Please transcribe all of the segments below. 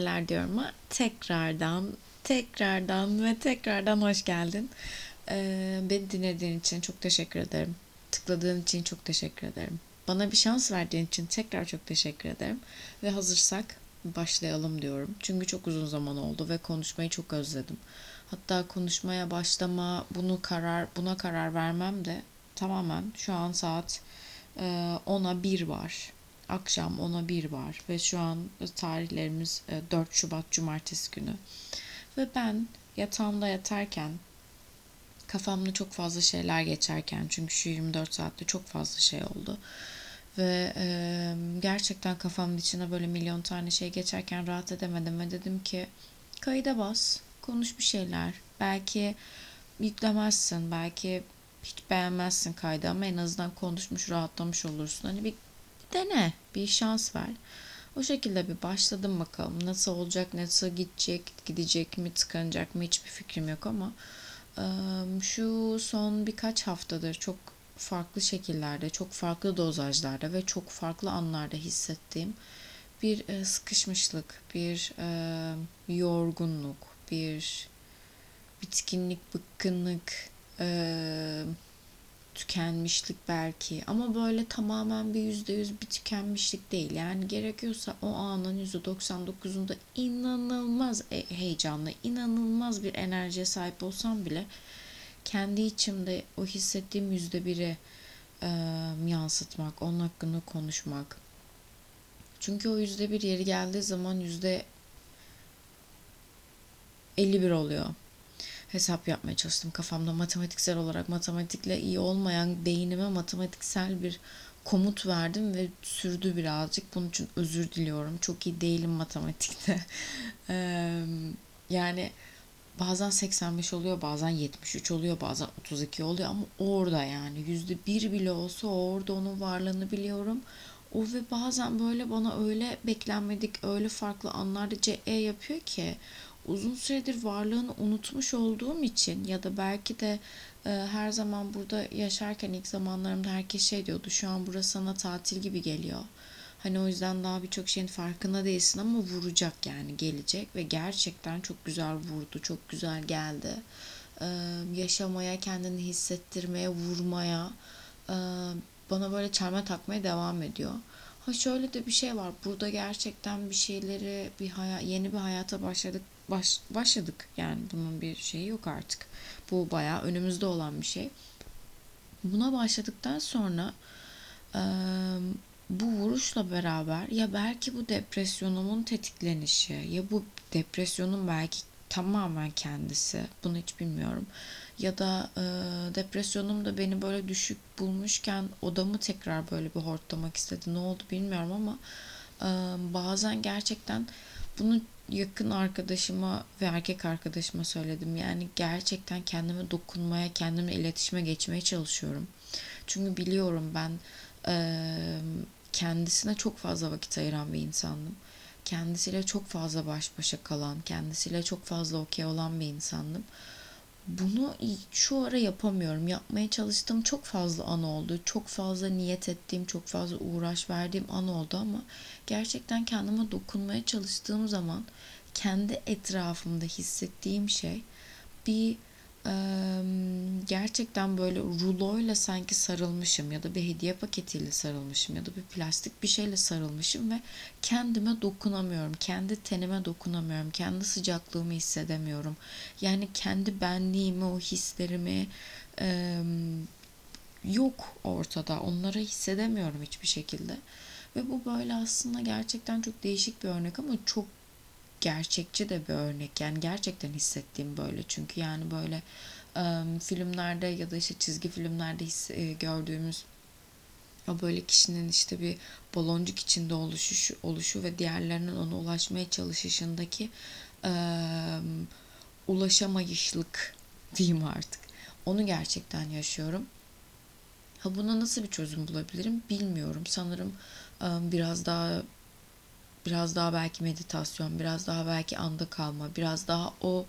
neler diyorum ama tekrardan, tekrardan ve tekrardan hoş geldin. Ee, beni dinlediğin için çok teşekkür ederim. Tıkladığın için çok teşekkür ederim. Bana bir şans verdiğin için tekrar çok teşekkür ederim. Ve hazırsak başlayalım diyorum. Çünkü çok uzun zaman oldu ve konuşmayı çok özledim. Hatta konuşmaya başlama, bunu karar, buna karar vermem de tamamen şu an saat e, 10'a 1 var akşam 10'a 1 var ve şu an tarihlerimiz 4 e, Şubat Cumartesi günü. Ve ben yatağımda yatarken kafamda çok fazla şeyler geçerken çünkü şu 24 saatte çok fazla şey oldu. Ve e, gerçekten kafamın içine böyle milyon tane şey geçerken rahat edemedim ve dedim ki kayıda bas, konuş bir şeyler. Belki yüklemezsin, belki hiç beğenmezsin kaydı ama en azından konuşmuş, rahatlamış olursun. Hani bir dene, bir şans ver. O şekilde bir başladım bakalım. Nasıl olacak, nasıl gidecek, gidecek mi, tıkanacak mı hiçbir fikrim yok ama şu son birkaç haftadır çok farklı şekillerde, çok farklı dozajlarda ve çok farklı anlarda hissettiğim bir sıkışmışlık, bir yorgunluk, bir bitkinlik, bıkkınlık, tükenmişlik belki ama böyle tamamen bir yüzde yüz bir tükenmişlik değil. Yani gerekiyorsa o anın yüzde 99'unda inanılmaz e, heyecanlı, inanılmaz bir enerjiye sahip olsam bile kendi içimde o hissettiğim yüzde biri e, yansıtmak, onun hakkında konuşmak. Çünkü o yüzde bir yeri geldiği zaman yüzde 51 oluyor hesap yapmaya çalıştım kafamda matematiksel olarak matematikle iyi olmayan beynime matematiksel bir komut verdim ve sürdü birazcık. Bunun için özür diliyorum. Çok iyi değilim matematikte. yani bazen 85 oluyor, bazen 73 oluyor, bazen 32 oluyor ama orada yani yüzde bir bile olsa orada onun varlığını biliyorum. O ve bazen böyle bana öyle beklenmedik, öyle farklı anlarda CE yapıyor ki uzun süredir varlığını unutmuş olduğum için ya da belki de e, her zaman burada yaşarken ilk zamanlarımda herkes şey diyordu şu an burası sana tatil gibi geliyor. Hani o yüzden daha birçok şeyin farkında değilsin ama vuracak yani gelecek ve gerçekten çok güzel vurdu, çok güzel geldi. Ee, yaşamaya, kendini hissettirmeye, vurmaya, e, bana böyle çelme takmaya devam ediyor. Ha şöyle de bir şey var. Burada gerçekten bir şeyleri bir hayat, yeni bir hayata başladık baş, başladık. Yani bunun bir şeyi yok artık. Bu bayağı önümüzde olan bir şey. Buna başladıktan sonra e, bu vuruşla beraber ya belki bu depresyonumun tetiklenişi ya bu depresyonun belki tamamen kendisi bunu hiç bilmiyorum ya da e, depresyonum da beni böyle düşük bulmuşken odamı tekrar böyle bir hortlamak istedi ne oldu bilmiyorum ama e, bazen gerçekten bunu yakın arkadaşıma ve erkek arkadaşıma söyledim. Yani gerçekten kendime dokunmaya, kendimle iletişime geçmeye çalışıyorum. Çünkü biliyorum ben e, kendisine çok fazla vakit ayıran bir insandım. Kendisiyle çok fazla baş başa kalan, kendisiyle çok fazla okey olan bir insandım bunu şu ara yapamıyorum. Yapmaya çalıştığım çok fazla an oldu. Çok fazla niyet ettiğim, çok fazla uğraş verdiğim an oldu ama gerçekten kendime dokunmaya çalıştığım zaman kendi etrafımda hissettiğim şey bir gerçekten böyle ruloyla sanki sarılmışım ya da bir hediye paketiyle sarılmışım ya da bir plastik bir şeyle sarılmışım ve kendime dokunamıyorum. Kendi tenime dokunamıyorum. Kendi sıcaklığımı hissedemiyorum. Yani kendi benliğimi, o hislerimi yok ortada. Onları hissedemiyorum hiçbir şekilde. Ve bu böyle aslında gerçekten çok değişik bir örnek ama çok gerçekçi de bir örnek. Yani gerçekten hissettiğim böyle. Çünkü yani böyle e, filmlerde ya da işte çizgi filmlerde his, e, gördüğümüz o böyle kişinin işte bir baloncuk içinde oluşu, oluşu ve diğerlerinin ona ulaşmaya çalışışındaki e, ulaşamayışlık diyeyim artık. Onu gerçekten yaşıyorum. Ha buna nasıl bir çözüm bulabilirim bilmiyorum. Sanırım biraz daha biraz daha belki meditasyon, biraz daha belki anda kalma, biraz daha o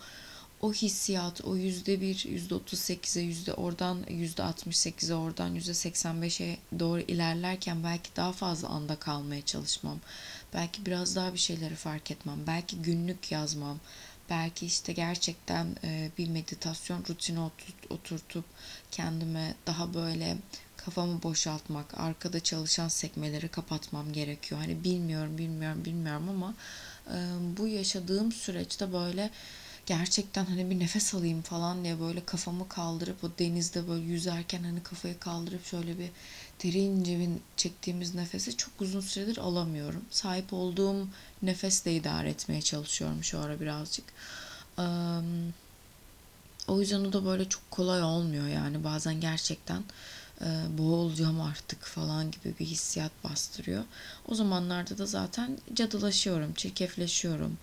o hissiyat, o yüzde bir, yüzde otuz sekize, yüzde oradan yüzde altmış sekize, oradan yüzde seksen beşe doğru ilerlerken belki daha fazla anda kalmaya çalışmam. Belki biraz daha bir şeyleri fark etmem. Belki günlük yazmam. Belki işte gerçekten bir meditasyon rutini oturtup kendime daha böyle kafamı boşaltmak, arkada çalışan sekmeleri kapatmam gerekiyor. Hani bilmiyorum, bilmiyorum, bilmiyorum ama e, bu yaşadığım süreçte böyle gerçekten hani bir nefes alayım falan diye böyle kafamı kaldırıp o denizde böyle yüzerken hani kafayı kaldırıp şöyle bir derince bir çektiğimiz nefesi çok uzun süredir alamıyorum. Sahip olduğum nefesle idare etmeye çalışıyorum şu ara birazcık. O yüzden o da böyle çok kolay olmuyor yani bazen gerçekten boğulacağım artık falan gibi bir hissiyat bastırıyor. O zamanlarda da zaten cadılaşıyorum, çirkefleşiyorum.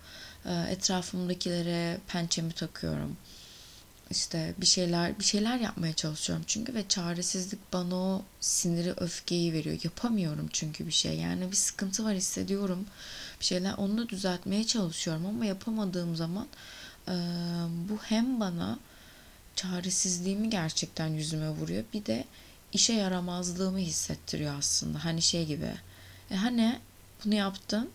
Etrafımdakilere pençemi takıyorum. İşte bir şeyler bir şeyler yapmaya çalışıyorum çünkü ve çaresizlik bana o siniri, öfkeyi veriyor. Yapamıyorum çünkü bir şey. Yani bir sıkıntı var hissediyorum. Bir şeyler onu da düzeltmeye çalışıyorum ama yapamadığım zaman bu hem bana çaresizliğimi gerçekten yüzüme vuruyor. Bir de işe yaramazlığımı hissettiriyor aslında. Hani şey gibi. E hani bunu yaptın.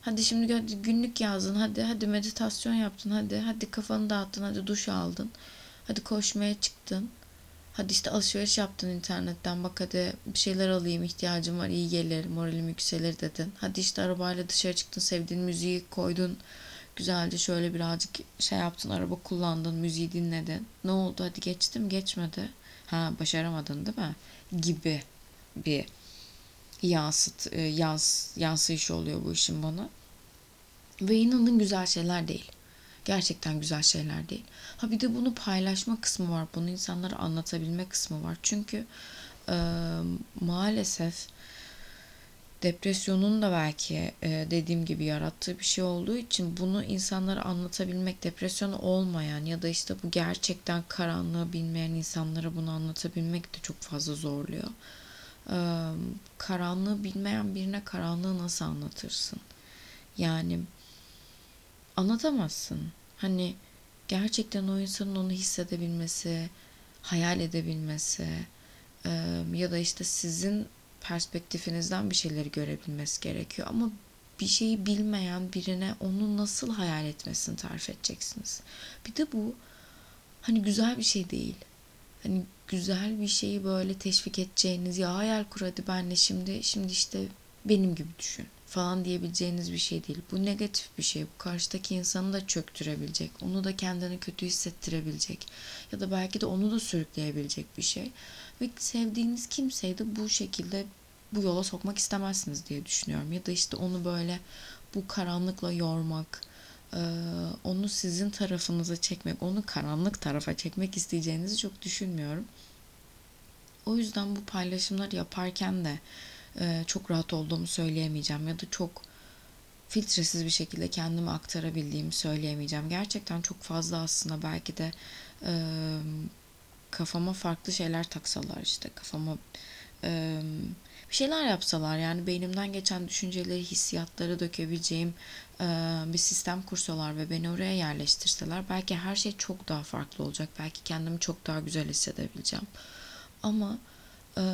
Hadi şimdi günlük yazdın. Hadi hadi meditasyon yaptın. Hadi hadi kafanı dağıttın. Hadi duş aldın. Hadi koşmaya çıktın. Hadi işte alışveriş yaptın internetten. Bak hadi bir şeyler alayım ihtiyacım var. iyi gelir. Moralim yükselir dedin. Hadi işte arabayla dışarı çıktın. Sevdiğin müziği koydun. Güzelce şöyle birazcık şey yaptın. Araba kullandın. Müziği dinledin. Ne oldu? Hadi geçti mi? Geçmedi ha başaramadın değil mi gibi bir yansıt e, yans yansıyış oluyor bu işin bana. Ve inanın güzel şeyler değil. Gerçekten güzel şeyler değil. Ha bir de bunu paylaşma kısmı var. Bunu insanlara anlatabilme kısmı var. Çünkü e, maalesef depresyonun da belki e, dediğim gibi yarattığı bir şey olduğu için bunu insanlara anlatabilmek, depresyonu olmayan ya da işte bu gerçekten karanlığı bilmeyen insanlara bunu anlatabilmek de çok fazla zorluyor. E, karanlığı bilmeyen birine karanlığı nasıl anlatırsın? Yani anlatamazsın. Hani gerçekten o insanın onu hissedebilmesi, hayal edebilmesi e, ya da işte sizin perspektifinizden bir şeyleri görebilmesi gerekiyor. Ama bir şeyi bilmeyen birine onu nasıl hayal etmesini tarif edeceksiniz. Bir de bu hani güzel bir şey değil. Hani güzel bir şeyi böyle teşvik edeceğiniz ya hayal kur hadi benle şimdi şimdi işte benim gibi düşün falan diyebileceğiniz bir şey değil. Bu negatif bir şey. Bu karşıdaki insanı da çöktürebilecek. Onu da kendini kötü hissettirebilecek. Ya da belki de onu da sürükleyebilecek bir şey. Ve sevdiğiniz kimseyi de bu şekilde bu yola sokmak istemezsiniz diye düşünüyorum. Ya da işte onu böyle bu karanlıkla yormak, onu sizin tarafınıza çekmek, onu karanlık tarafa çekmek isteyeceğinizi çok düşünmüyorum. O yüzden bu paylaşımları yaparken de çok rahat olduğumu söyleyemeyeceğim ya da çok filtresiz bir şekilde kendimi aktarabildiğimi söyleyemeyeceğim. Gerçekten çok fazla aslında belki de kafama farklı şeyler taksalar işte kafama e, bir şeyler yapsalar yani beynimden geçen düşünceleri, hissiyatları dökebileceğim e, bir sistem kursalar ve beni oraya yerleştirseler belki her şey çok daha farklı olacak. Belki kendimi çok daha güzel hissedebileceğim. Ama e,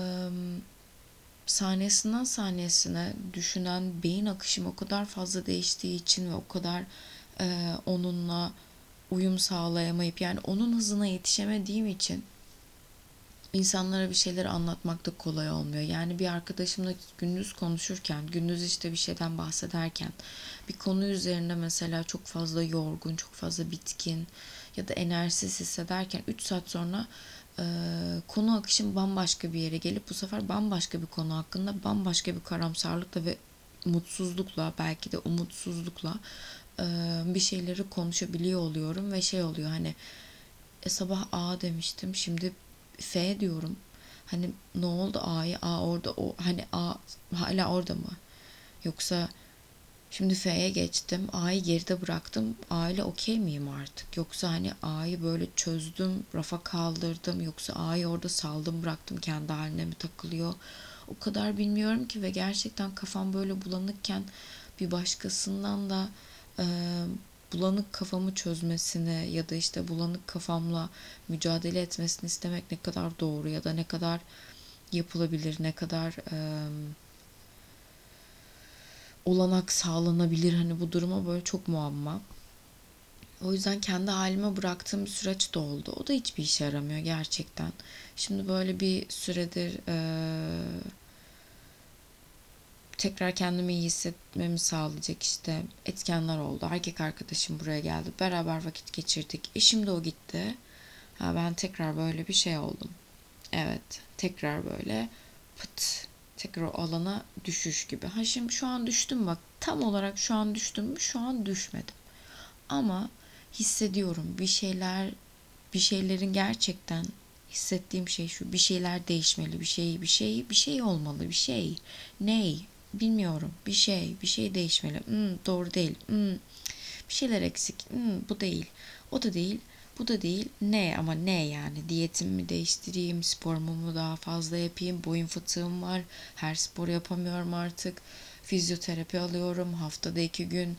saniyesinden saniyesine düşünen beyin akışım o kadar fazla değiştiği için ve o kadar e, onunla uyum sağlayamayıp yani onun hızına yetişemediğim için insanlara bir şeyler anlatmak da kolay olmuyor. Yani bir arkadaşımla gündüz konuşurken, gündüz işte bir şeyden bahsederken bir konu üzerinde mesela çok fazla yorgun, çok fazla bitkin ya da enerjisiz hissederken 3 saat sonra e, konu akışım bambaşka bir yere gelip bu sefer bambaşka bir konu hakkında bambaşka bir karamsarlıkla ve mutsuzlukla belki de umutsuzlukla bir şeyleri konuşabiliyor oluyorum ve şey oluyor hani e, sabah A demiştim şimdi F diyorum. Hani ne oldu A'yı? A orada o hani A hala orada mı? Yoksa şimdi F'ye geçtim. A'yı geride bıraktım. A ile okey miyim artık? Yoksa hani A'yı böyle çözdüm, rafa kaldırdım. Yoksa A'yı orada saldım bıraktım kendi haline mi takılıyor? O kadar bilmiyorum ki ve gerçekten kafam böyle bulanıkken bir başkasından da e, bulanık kafamı çözmesini ya da işte bulanık kafamla mücadele etmesini istemek ne kadar doğru ya da ne kadar yapılabilir, ne kadar e, olanak sağlanabilir hani bu duruma böyle çok muamma. O yüzden kendi halime bıraktığım bir süreç de oldu. O da hiçbir işe yaramıyor gerçekten. Şimdi böyle bir süredir e, tekrar kendimi iyi hissetmemi sağlayacak işte etkenler oldu. Erkek arkadaşım buraya geldi. Beraber vakit geçirdik. Eşim de o gitti. Ha, ben tekrar böyle bir şey oldum. Evet. Tekrar böyle pıt tekrar o alana düşüş gibi. Ha şimdi şu an düştüm bak. Tam olarak şu an düştüm mü? Şu an düşmedim. Ama hissediyorum bir şeyler bir şeylerin gerçekten hissettiğim şey şu bir şeyler değişmeli bir şey bir şey bir şey olmalı bir şey ney bilmiyorum. Bir şey bir şey değişmeli. Hmm, doğru değil. Hmm, bir şeyler eksik. Hmm, bu değil. O da değil bu da değil. Ne ama ne yani? Diyetimi mi değiştireyim? Sporumu mu daha fazla yapayım? Boyun fıtığım var. Her spor yapamıyorum artık. Fizyoterapi alıyorum. Haftada iki gün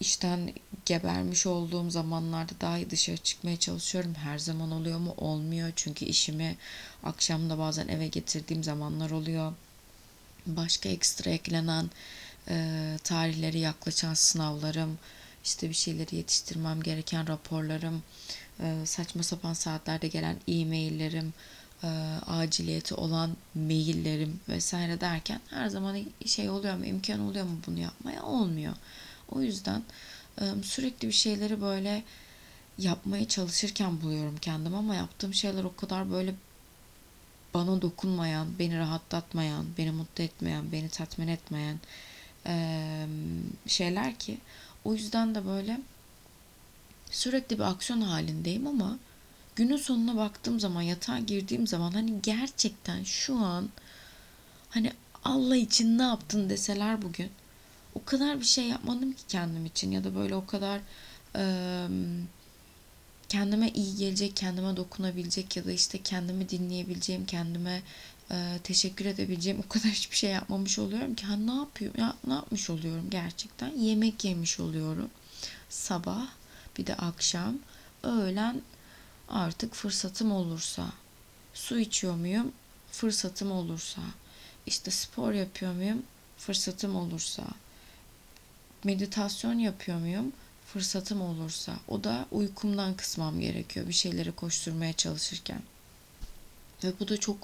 işten gebermiş olduğum zamanlarda daha dışarı çıkmaya çalışıyorum. Her zaman oluyor mu? Olmuyor. Çünkü işimi akşam da bazen eve getirdiğim zamanlar oluyor. Başka ekstra eklenen e, tarihleri yaklaşan sınavlarım, işte bir şeyleri yetiştirmem gereken raporlarım, e, saçma sapan saatlerde gelen e-maillerim, e, aciliyeti olan maillerim vesaire derken her zaman şey oluyor mu, imkan oluyor mu bunu yapmaya? Olmuyor. O yüzden sürekli bir şeyleri böyle yapmaya çalışırken buluyorum kendimi ama yaptığım şeyler o kadar böyle bana dokunmayan, beni rahatlatmayan, beni mutlu etmeyen, beni tatmin etmeyen şeyler ki o yüzden de böyle sürekli bir aksiyon halindeyim ama günün sonuna baktığım zaman yatağa girdiğim zaman hani gerçekten şu an hani Allah için ne yaptın? deseler bugün o kadar bir şey yapmadım ki kendim için ya da böyle o kadar e, kendime iyi gelecek, kendime dokunabilecek ya da işte kendimi dinleyebileceğim, kendime e, teşekkür edebileceğim o kadar hiçbir şey yapmamış oluyorum ki. Ha ne yapıyorum? Ya ne yapmış oluyorum gerçekten? Yemek yemiş oluyorum sabah bir de akşam. Öğlen artık fırsatım olursa su içiyor muyum? Fırsatım olursa. İşte spor yapıyor muyum? Fırsatım olursa. Meditasyon yapıyor muyum? Fırsatım olursa. O da uykumdan kısmam gerekiyor bir şeyleri koşturmaya çalışırken. Ve bu da çok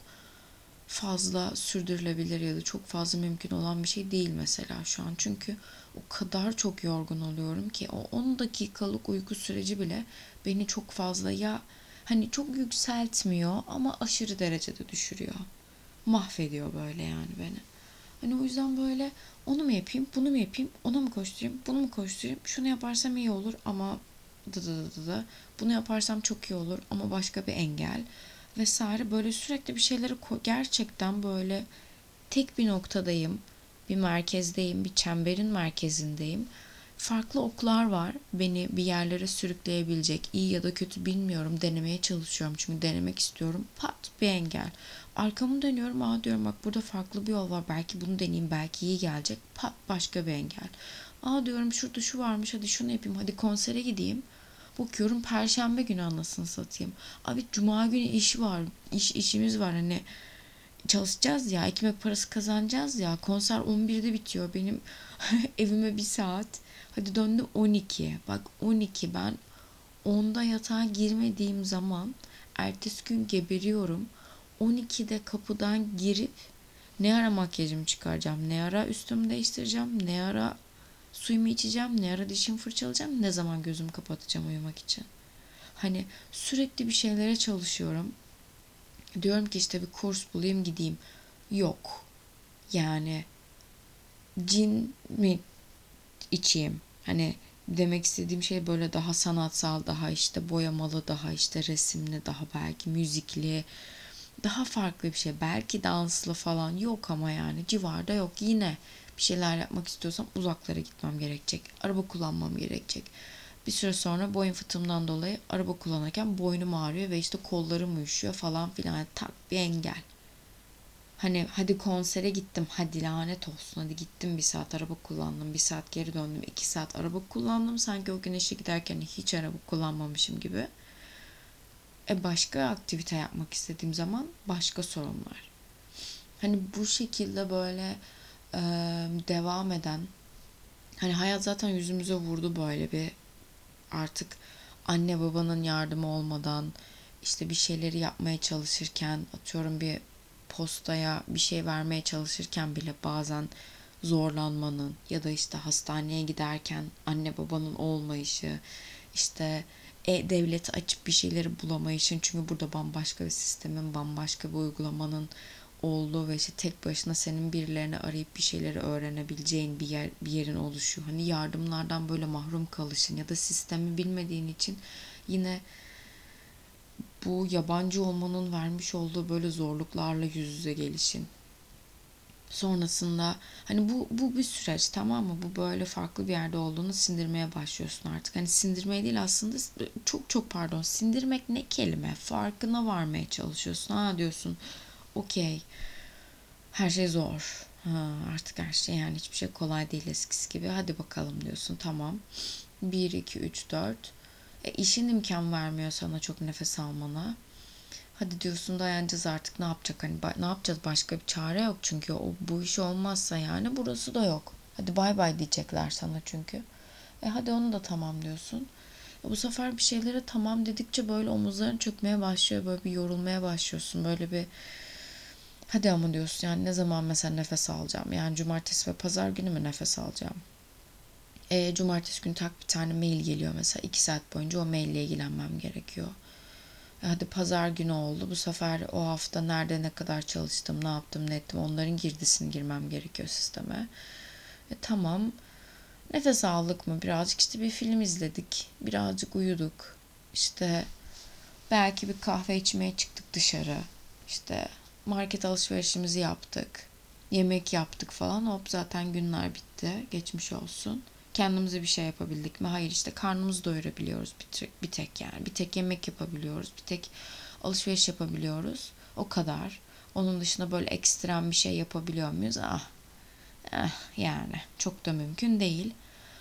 fazla sürdürülebilir ya da çok fazla mümkün olan bir şey değil mesela şu an. Çünkü o kadar çok yorgun oluyorum ki o 10 dakikalık uyku süreci bile beni çok fazla ya hani çok yükseltmiyor ama aşırı derecede düşürüyor. Mahvediyor böyle yani beni. Hani o yüzden böyle onu mu yapayım, bunu mu yapayım, ona mı koşturayım, bunu mu koşturayım, şunu yaparsam iyi olur ama dı dı dı dı, bunu yaparsam çok iyi olur ama başka bir engel vesaire böyle sürekli bir şeyleri gerçekten böyle tek bir noktadayım, bir merkezdeyim, bir çemberin merkezindeyim. Farklı oklar var beni bir yerlere sürükleyebilecek iyi ya da kötü bilmiyorum denemeye çalışıyorum çünkü denemek istiyorum pat bir engel Arkamı dönüyorum. Aa diyorum bak burada farklı bir yol var. Belki bunu deneyeyim. Belki iyi gelecek. Pat başka bir engel. Aa diyorum şurada şu varmış. Hadi şunu yapayım. Hadi konsere gideyim. Bakıyorum perşembe günü anasını satayım. Abi cuma günü iş var. İş işimiz var. Hani çalışacağız ya. Ekmek parası kazanacağız ya. Konser 11'de bitiyor. Benim evime bir saat. Hadi döndüm 12. Bak 12 ben 10'da yatağa girmediğim zaman ertesi gün geberiyorum. 12'de kapıdan girip ne ara makyajımı çıkaracağım, ne ara üstümü değiştireceğim, ne ara suyumu içeceğim, ne ara dişimi fırçalayacağım, ne zaman gözümü kapatacağım uyumak için. Hani sürekli bir şeylere çalışıyorum. Diyorum ki işte bir kurs bulayım gideyim. Yok. Yani cin mi içeyim? Hani demek istediğim şey böyle daha sanatsal, daha işte boyamalı, daha işte resimli, daha belki müzikli, daha farklı bir şey. Belki danslı falan yok ama yani civarda yok. Yine bir şeyler yapmak istiyorsam uzaklara gitmem gerekecek. Araba kullanmam gerekecek. Bir süre sonra boyun fıtığımdan dolayı araba kullanırken boynum ağrıyor ve işte kollarım uyuşuyor falan filan. Yani tak bir engel. Hani hadi konsere gittim. Hadi lanet olsun. Hadi gittim bir saat araba kullandım. Bir saat geri döndüm. iki saat araba kullandım. Sanki o gün işe giderken hiç araba kullanmamışım gibi. E başka aktivite yapmak istediğim zaman başka sorunlar. Hani bu şekilde böyle e, devam eden hani hayat zaten yüzümüze vurdu böyle bir artık anne babanın yardımı olmadan işte bir şeyleri yapmaya çalışırken atıyorum bir postaya bir şey vermeye çalışırken bile bazen zorlanmanın ya da işte hastaneye giderken anne babanın olmayışı işte e, devleti açıp bir şeyleri bulamayışın çünkü burada bambaşka bir sistemin bambaşka bir uygulamanın olduğu ve işte tek başına senin birilerini arayıp bir şeyleri öğrenebileceğin bir yer bir yerin oluşu. Hani yardımlardan böyle mahrum kalışın ya da sistemi bilmediğin için yine bu yabancı olmanın vermiş olduğu böyle zorluklarla yüz yüze gelişin. Sonrasında hani bu bu bir süreç tamam mı? Bu böyle farklı bir yerde olduğunu sindirmeye başlıyorsun artık. Hani sindirmeye değil aslında çok çok pardon sindirmek ne kelime? Farkına varmaya çalışıyorsun. Ha diyorsun okey her şey zor. Ha, artık her şey yani hiçbir şey kolay değil eskisi gibi. Hadi bakalım diyorsun tamam. 1, 2, 3, 4. E, işin imkan vermiyor sana çok nefes almana. Hadi diyorsun dayanacağız artık ne yapacak hani ne yapacağız başka bir çare yok çünkü o bu iş olmazsa yani burası da yok. Hadi bay bay diyecekler sana çünkü. E hadi onu da tamam diyorsun. E, bu sefer bir şeylere tamam dedikçe böyle omuzların çökmeye başlıyor. Böyle bir yorulmaya başlıyorsun. Böyle bir hadi ama diyorsun yani ne zaman mesela nefes alacağım. Yani cumartesi ve pazar günü mü nefes alacağım. E, cumartesi günü tak bir tane mail geliyor mesela. iki saat boyunca o maille ilgilenmem gerekiyor. E, hadi pazar günü oldu. Bu sefer o hafta nerede ne kadar çalıştım, ne yaptım, ne ettim onların girdisini girmem gerekiyor sisteme. E, tamam. Nefes aldık mı birazcık işte bir film izledik. Birazcık uyuduk. İşte belki bir kahve içmeye çıktık dışarı. İşte market alışverişimizi yaptık. Yemek yaptık falan. Hop zaten günler bitti. Geçmiş olsun kendimize bir şey yapabildik mi? Hayır işte karnımızı doyurabiliyoruz bir bir tek yani. Bir tek yemek yapabiliyoruz. Bir tek alışveriş yapabiliyoruz. O kadar. Onun dışında böyle ekstrem bir şey yapabiliyor muyuz? Ah, eh, yani çok da mümkün değil.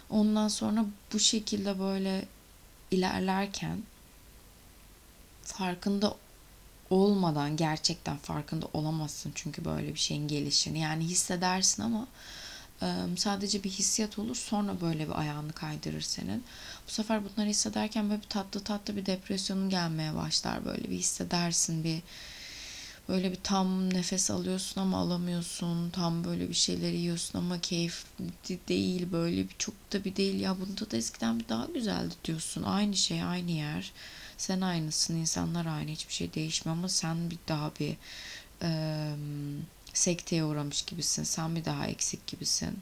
Ondan sonra bu şekilde böyle ilerlerken farkında olmadan gerçekten farkında olamazsın çünkü böyle bir şeyin gelişini. Yani hissedersin ama sadece bir hissiyat olur sonra böyle bir ayağını kaydırır senin. Bu sefer bunları hissederken böyle bir tatlı tatlı bir depresyonun gelmeye başlar. Böyle bir hissedersin bir böyle bir tam nefes alıyorsun ama alamıyorsun. Tam böyle bir şeyler yiyorsun ama keyif değil böyle bir çok da bir değil. Ya bunda da eskiden bir daha güzeldi diyorsun. Aynı şey aynı yer. Sen aynısın insanlar aynı hiçbir şey değişmiyor ama sen bir daha bir ıı, sekteye uğramış gibisin. Sen bir daha eksik gibisin.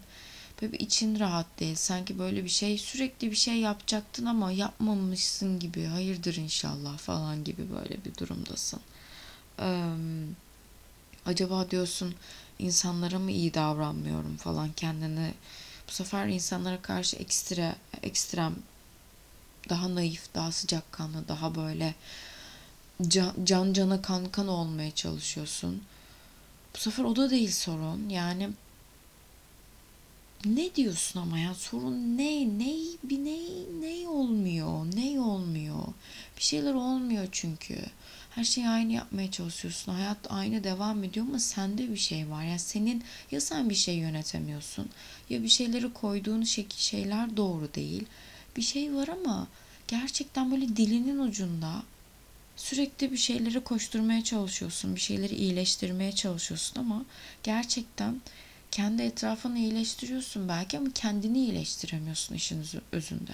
Böyle bir için rahat değil. Sanki böyle bir şey sürekli bir şey yapacaktın ama yapmamışsın gibi. Hayırdır inşallah falan gibi böyle bir durumdasın. Ee, acaba diyorsun insanlara mı iyi davranmıyorum falan kendini bu sefer insanlara karşı ekstra ekstrem daha naif, daha sıcakkanlı, daha böyle can, can cana kan kan olmaya çalışıyorsun. Bu sefer o da değil sorun. Yani ne diyorsun ama ya? Sorun ne ne bir ne ne olmuyor? Ne olmuyor? Bir şeyler olmuyor çünkü. Her şeyi aynı yapmaya çalışıyorsun. Hayat aynı devam ediyor ama sende bir şey var. Ya senin ya sen bir şey yönetemiyorsun ya bir şeyleri koyduğun şekil şeyler doğru değil. Bir şey var ama gerçekten böyle dilinin ucunda sürekli bir şeyleri koşturmaya çalışıyorsun, bir şeyleri iyileştirmeye çalışıyorsun ama gerçekten kendi etrafını iyileştiriyorsun belki ama kendini iyileştiremiyorsun işin özünde.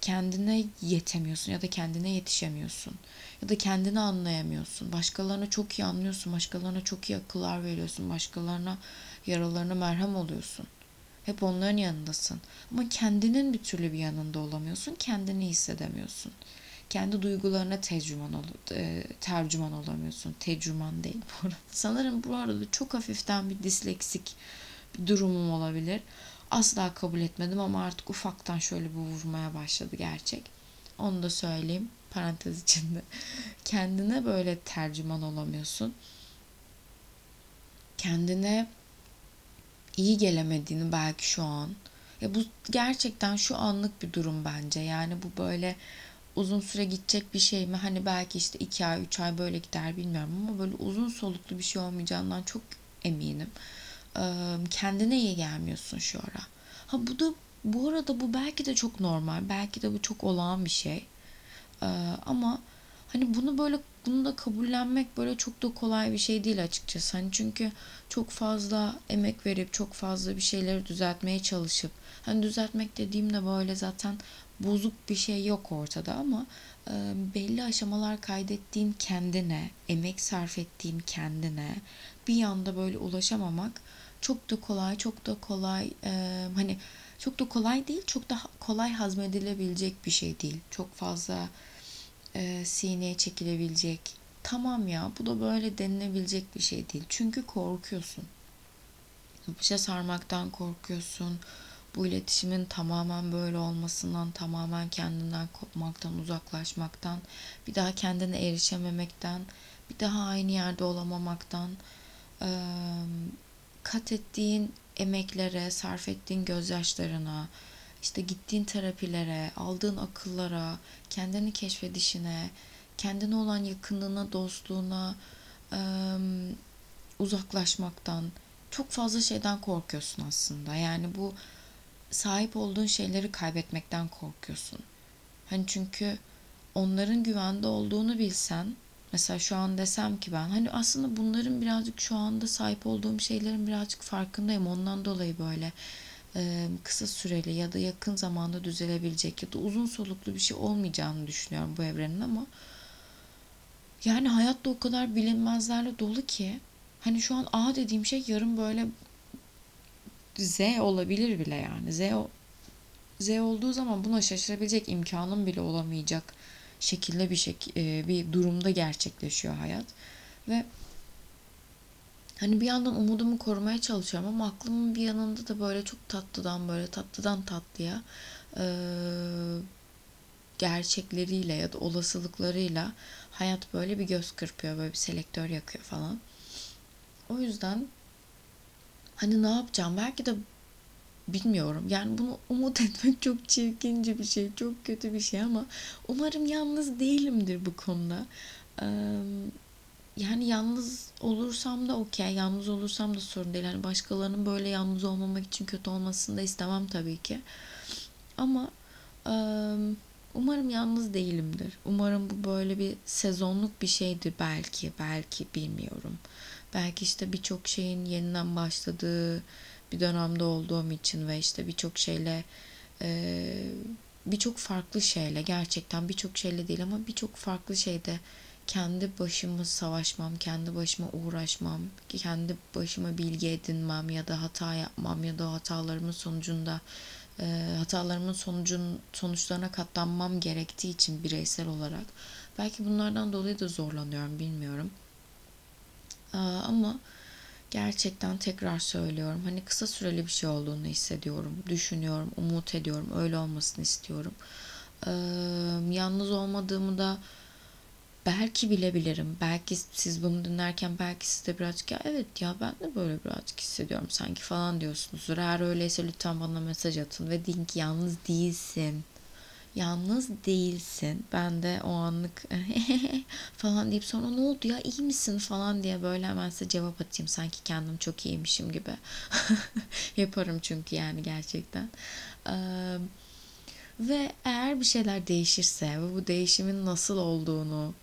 Kendine yetemiyorsun ya da kendine yetişemiyorsun. Ya da kendini anlayamıyorsun. Başkalarına çok iyi anlıyorsun. Başkalarına çok iyi akıllar veriyorsun. Başkalarına yaralarına merhem oluyorsun. Hep onların yanındasın. Ama kendinin bir türlü bir yanında olamıyorsun. Kendini hissedemiyorsun kendi duygularına tercüman, ol, e, tercüman olamıyorsun. Tercüman değil bu arada. Sanırım bu arada çok hafiften bir disleksik bir durumum olabilir. Asla kabul etmedim ama artık ufaktan şöyle bir vurmaya başladı gerçek. Onu da söyleyeyim parantez içinde. Kendine böyle tercüman olamıyorsun. kendine iyi gelemediğini belki şu an. Ya bu gerçekten şu anlık bir durum bence. Yani bu böyle uzun süre gidecek bir şey mi? Hani belki işte iki ay, üç ay böyle gider bilmiyorum ama böyle uzun soluklu bir şey olmayacağından çok eminim. kendine iyi gelmiyorsun şu ara. Ha bu da bu arada bu belki de çok normal. Belki de bu çok olağan bir şey. ama hani bunu böyle bunu da kabullenmek böyle çok da kolay bir şey değil açıkçası. Hani çünkü çok fazla emek verip çok fazla bir şeyleri düzeltmeye çalışıp hani düzeltmek dediğimde böyle zaten bozuk bir şey yok ortada ama e, belli aşamalar kaydettiğin kendine, emek sarf ettiğin kendine bir anda böyle ulaşamamak çok da kolay, çok da kolay e, hani çok da kolay değil, çok da kolay hazmedilebilecek bir şey değil. Çok fazla e, sineye çekilebilecek. Tamam ya bu da böyle denilebilecek bir şey değil. Çünkü korkuyorsun. Başa sarmaktan korkuyorsun. Bu iletişimin tamamen böyle olmasından, tamamen kendinden kopmaktan, uzaklaşmaktan, bir daha kendine erişememekten, bir daha aynı yerde olamamaktan, kat ettiğin emeklere, sarf ettiğin gözyaşlarına, işte gittiğin terapilere, aldığın akıllara, kendini keşfedişine, kendine olan yakınlığına, dostluğuna uzaklaşmaktan, çok fazla şeyden korkuyorsun aslında. Yani bu sahip olduğun şeyleri kaybetmekten korkuyorsun. Hani çünkü onların güvende olduğunu bilsen mesela şu an desem ki ben hani aslında bunların birazcık şu anda sahip olduğum şeylerin birazcık farkındayım. Ondan dolayı böyle kısa süreli ya da yakın zamanda düzelebilecek ya da uzun soluklu bir şey olmayacağını düşünüyorum bu evrenin ama yani hayatta o kadar bilinmezlerle dolu ki hani şu an A dediğim şey yarın böyle Z olabilir bile yani. Z Z olduğu zaman buna şaşırabilecek imkanım bile olamayacak şekilde bir şek e, bir durumda gerçekleşiyor hayat ve hani bir yandan umudumu korumaya çalışıyorum ama aklımın bir yanında da böyle çok tatlıdan böyle tatlıdan tatlıya e, gerçekleriyle ya da olasılıklarıyla hayat böyle bir göz kırpıyor böyle bir selektör yakıyor falan. O yüzden Hani ne yapacağım? Belki de bilmiyorum. Yani bunu umut etmek çok çirkince bir şey, çok kötü bir şey ama umarım yalnız değilimdir bu konuda. Yani yalnız olursam da okey, yalnız olursam da sorun değil. Hani başkalarının böyle yalnız olmamak için kötü olmasını da istemem tabii ki. Ama umarım yalnız değilimdir. Umarım bu böyle bir sezonluk bir şeydir belki, belki bilmiyorum. Belki işte birçok şeyin yeniden başladığı bir dönemde olduğum için ve işte birçok şeyle e, birçok farklı şeyle gerçekten birçok şeyle değil ama birçok farklı şeyde kendi başımı savaşmam, kendi başıma uğraşmam, kendi başıma bilgi edinmem ya da hata yapmam ya da hatalarımın sonucunda e, hatalarımın sonucun sonuçlarına katlanmam gerektiği için bireysel olarak belki bunlardan dolayı da zorlanıyorum bilmiyorum. Ama gerçekten tekrar söylüyorum. Hani kısa süreli bir şey olduğunu hissediyorum. Düşünüyorum, umut ediyorum. Öyle olmasını istiyorum. Yalnız olmadığımı da belki bilebilirim. Belki siz bunu dinlerken belki siz de birazcık ya evet ya ben de böyle birazcık hissediyorum sanki falan diyorsunuzdur. Eğer öyleyse lütfen bana mesaj atın ve deyin ki yalnız değilsin yalnız değilsin. Ben de o anlık falan deyip sonra ne oldu ya iyi misin falan diye böyle hemen size cevap atayım. Sanki kendim çok iyiymişim gibi. Yaparım çünkü yani gerçekten. Ve eğer bir şeyler değişirse ve bu değişimin nasıl olduğunu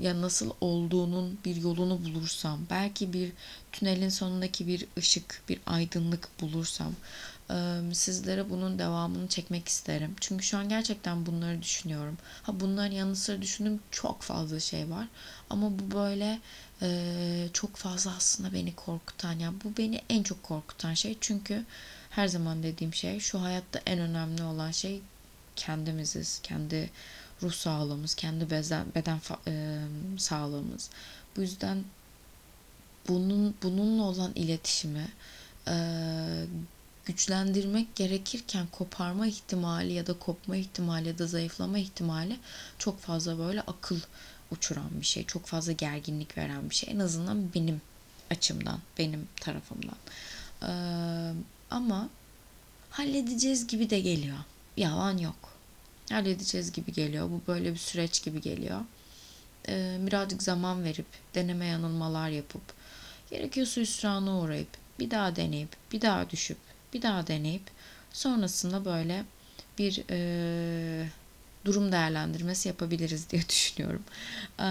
ya nasıl olduğunun bir yolunu bulursam belki bir tünelin sonundaki bir ışık bir aydınlık bulursam sizlere bunun devamını çekmek isterim. Çünkü şu an gerçekten bunları düşünüyorum. Ha bunların yanı sıra düşündüğüm çok fazla şey var. Ama bu böyle çok fazla aslında beni korkutan yani bu beni en çok korkutan şey. Çünkü her zaman dediğim şey şu hayatta en önemli olan şey kendimiziz. Kendi ruh sağlığımız, kendi beden, beden sağlığımız. Bu yüzden bunun bununla olan iletişimi güçlendirmek gerekirken koparma ihtimali ya da kopma ihtimali ya da zayıflama ihtimali çok fazla böyle akıl uçuran bir şey. Çok fazla gerginlik veren bir şey. En azından benim açımdan, benim tarafımdan. Ee, ama halledeceğiz gibi de geliyor. Yalan yok. Halledeceğiz gibi geliyor. Bu böyle bir süreç gibi geliyor. Ee, birazcık zaman verip, deneme yanılmalar yapıp, gerekiyorsa hüsrana uğrayıp, bir daha deneyip, bir daha düşüp, bir daha deneyip, sonrasında böyle bir e, durum değerlendirmesi yapabiliriz diye düşünüyorum. E,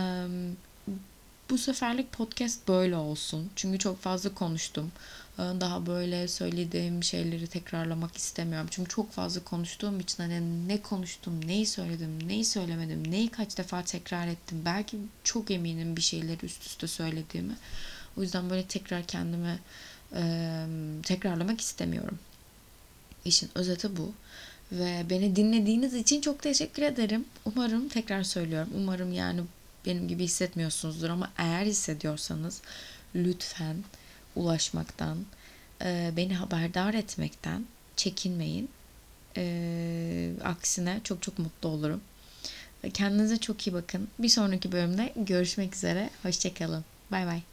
bu seferlik podcast böyle olsun. Çünkü çok fazla konuştum. Daha böyle söylediğim şeyleri tekrarlamak istemiyorum. Çünkü çok fazla konuştuğum için hani ne konuştum, neyi söyledim, neyi söylemedim, neyi kaç defa tekrar ettim. Belki çok eminim bir şeyleri üst üste söylediğimi. O yüzden böyle tekrar kendime e, tekrarlamak istemiyorum. İşin özeti bu. Ve beni dinlediğiniz için çok teşekkür ederim. Umarım tekrar söylüyorum. Umarım yani benim gibi hissetmiyorsunuzdur ama eğer hissediyorsanız lütfen ulaşmaktan, e, beni haberdar etmekten çekinmeyin. E, aksine çok çok mutlu olurum. Kendinize çok iyi bakın. Bir sonraki bölümde görüşmek üzere. Hoşçakalın. Bay bay.